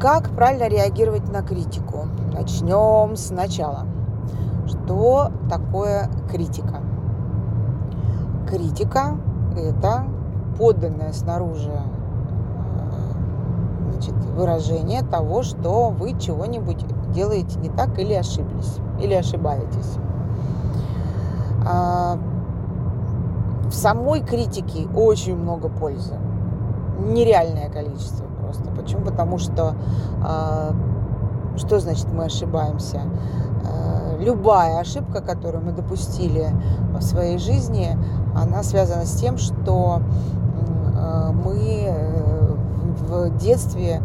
Как правильно реагировать на критику? Начнем сначала. Что такое критика? Критика – это поданное снаружи э, значит, выражение того, что вы чего-нибудь делаете не так или ошиблись, или ошибаетесь. А, в самой критике очень много пользы. Нереальное количество просто. Почему? Потому что а, что значит мы ошибаемся? А, любая ошибка, которую мы допустили в своей жизни, она связана с тем, что мы э, в детстве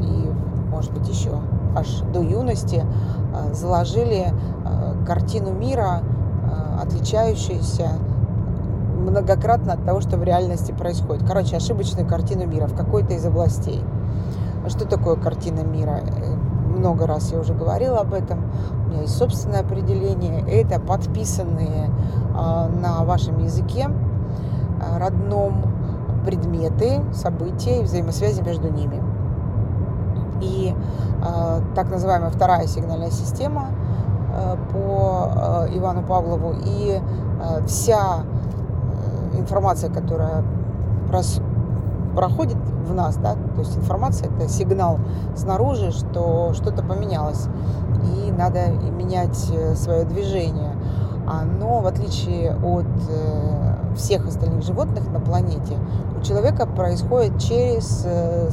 и, может быть, еще аж до юности заложили картину мира, отличающуюся многократно от того, что в реальности происходит. Короче, ошибочную картину мира в какой-то из областей. Что такое картина мира? Э, много раз я уже говорила об этом. У меня есть собственное определение. Это подписанные а, на вашем языке а, родном предметы, события и взаимосвязи между ними. И э, так называемая вторая сигнальная система э, по э, Ивану Павлову и э, вся информация, которая прос, проходит в нас, да, то есть информация это сигнал снаружи, что что-то поменялось, и надо менять э, свое движение. Но в отличие от э, всех остальных животных на планете, у человека происходит через э,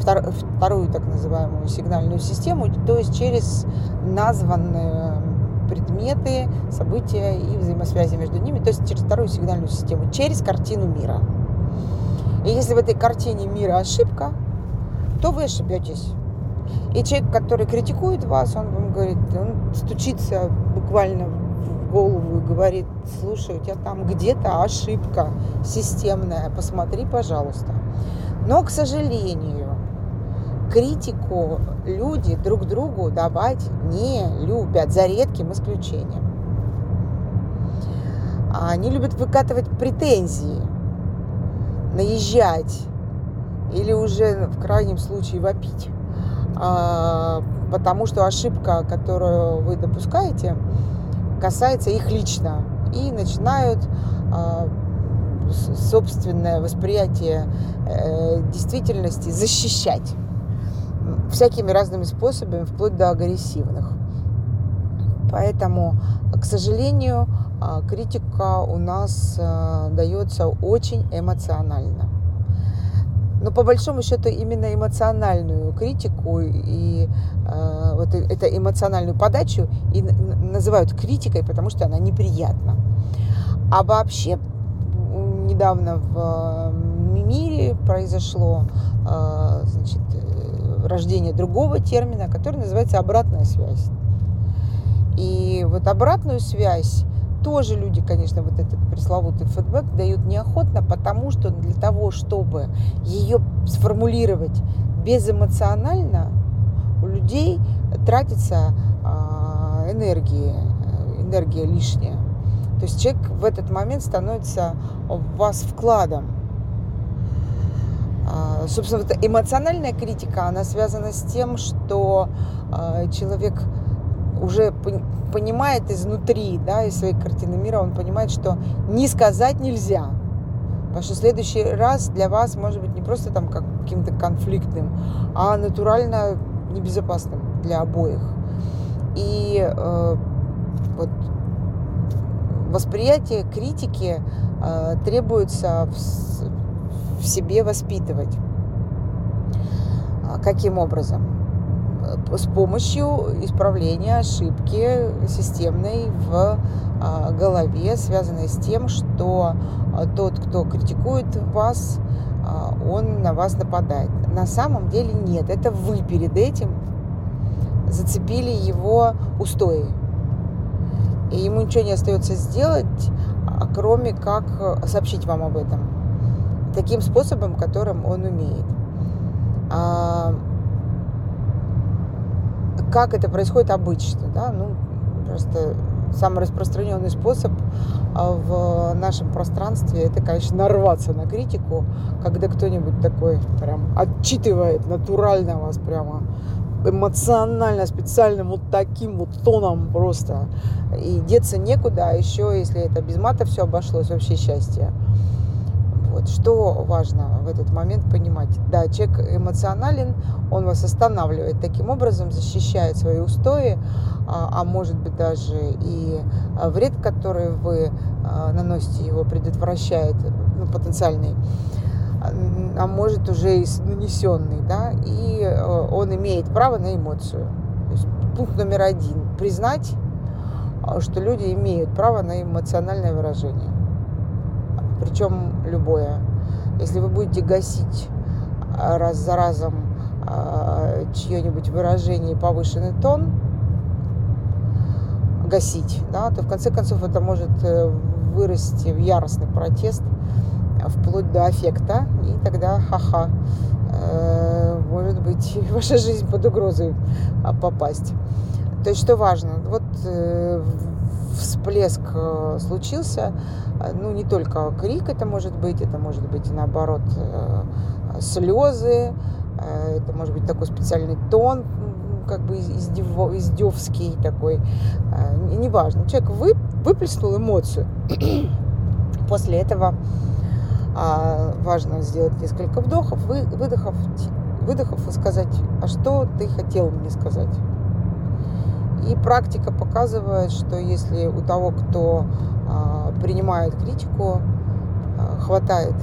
вторую так называемую сигнальную систему, то есть через названную предметы, события и взаимосвязи между ними, то есть через вторую сигнальную систему, через картину мира. И если в этой картине мира ошибка, то вы ошибетесь. И человек, который критикует вас, он вам говорит, он стучится буквально в голову и говорит, слушай, у тебя там где-то ошибка системная, посмотри, пожалуйста. Но, к сожалению, критику люди друг другу давать не любят, за редким исключением. Они любят выкатывать претензии, наезжать или уже в крайнем случае вопить. А, потому что ошибка, которую вы допускаете, касается их лично. И начинают а, собственное восприятие э, действительности защищать всякими разными способами, вплоть до агрессивных. Поэтому, к сожалению, а, критика у нас а, дается очень эмоционально. Но по большому счету именно эмоциональную критику и э, вот эту эмоциональную подачу и называют критикой, потому что она неприятна. А вообще недавно в мире произошло э, значит, рождение другого термина, который называется обратная связь. И вот обратную связь тоже люди, конечно, вот этот пресловутый фидбэк дают неохотно, потому что для того, чтобы ее сформулировать безэмоционально, у людей тратится а, энергия, энергия лишняя. То есть человек в этот момент становится в вас вкладом. А, собственно, вот эмоциональная критика, она связана с тем, что а, человек уже понимает изнутри, да, из своей картины мира, он понимает, что не сказать нельзя. Потому что следующий раз для вас может быть не просто там как каким-то конфликтным, а натурально небезопасным для обоих. И э, вот восприятие критики э, требуется в, в себе воспитывать. А каким образом? С помощью исправления ошибки системной в а, голове, связанной с тем, что а, тот, кто критикует вас, он на вас нападает. На самом деле нет, это вы перед этим зацепили его устои. И ему ничего не остается сделать, кроме как сообщить вам об этом таким способом, которым он умеет. А, как это происходит обычно, да, ну, просто самый распространенный способ а, в нашем пространстве это, конечно, нарваться на критику, когда кто-нибудь такой прям отчитывает натурально вас прямо эмоционально, специальным вот таким вот тоном просто. И деться некуда, а еще, если это без мата все обошлось, вообще счастье. Вот. Что важно в этот момент понимать? Да, человек эмоционален, он вас останавливает таким образом, защищает свои устои, а, а может быть даже и а, вред, который вы а, наносите его, предотвращает ну, потенциальный а может уже и нанесенный, да, и он имеет право на эмоцию. То есть пункт номер один – признать, что люди имеют право на эмоциональное выражение причем любое. Если вы будете гасить а, раз за разом а, чье-нибудь выражение повышенный тон, гасить, да, то в конце концов это может э, вырасти в яростный протест, вплоть до аффекта, и тогда ха-ха, э, может быть, ваша жизнь под угрозой а, попасть. То есть что важно? Вот э, всплеск э, случился, э, ну, не только крик это может быть, это может быть, наоборот, э, слезы, это может быть такой специальный тон, как бы издев, издевский такой, неважно. Человек вы, выплеснул эмоцию. После этого а, важно сделать несколько вдохов, вы, выдохов, выдохов и сказать, а что ты хотел мне сказать? И практика показывает, что если у того, кто а, принимает критику, а, хватает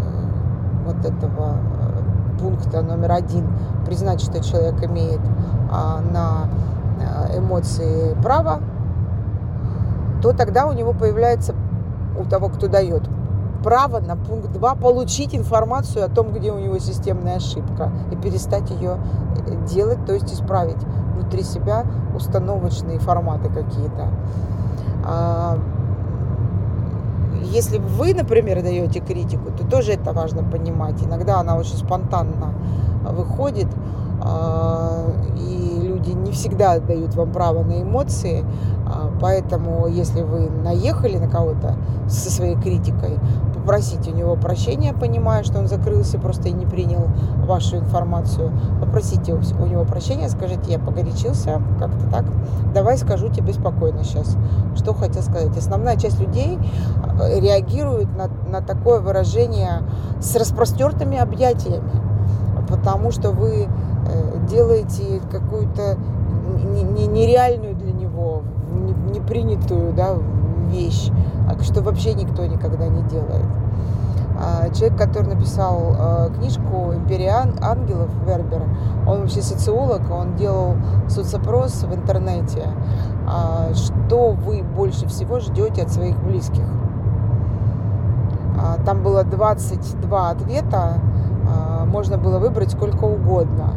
а, вот этого э, пункта номер один, признать, что человек имеет а, на эмоции право, то тогда у него появляется, у того, кто дает, право на пункт 2 получить информацию о том, где у него системная ошибка и перестать ее э, делать, то есть исправить внутри себя установочные форматы какие-то. А, если вы, например, даете критику, то тоже это важно понимать. Иногда она очень спонтанно выходит, а, и люди не всегда дают вам право на эмоции, а, поэтому если вы наехали на кого-то со своей критикой, попросить у него прощения, понимая, что он закрылся просто и не принял вашу информацию. Попросите у него прощения, скажите, я погорячился, как-то так. Давай скажу тебе спокойно сейчас, что хотел сказать. Основная часть людей э, реагирует на, на такое выражение с распростертыми объятиями, потому что вы э, делаете какую-то нереальную для него, непринятую да, вещь, что вообще никто никогда не делает. А, человек, который написал а, книжку «Империя ангелов» Вербер, он вообще социолог, он делал соцопрос в интернете, что вы больше всего ждете от своих близких. Там было 22 ответа, можно было выбрать сколько угодно.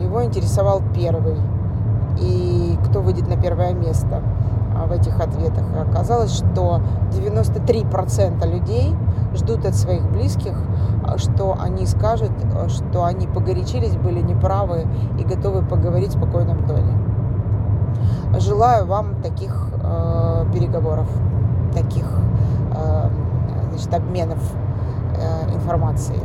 Его интересовал первый. И кто выйдет на первое место. А, в этих ответах. Оказалось, что 93% людей ждут от своих близких, а, что они скажут, а, что они погорячились, были неправы и готовы поговорить в спокойном тоне. Желаю вам таких э, переговоров, таких э, значит, обменов э, информацией.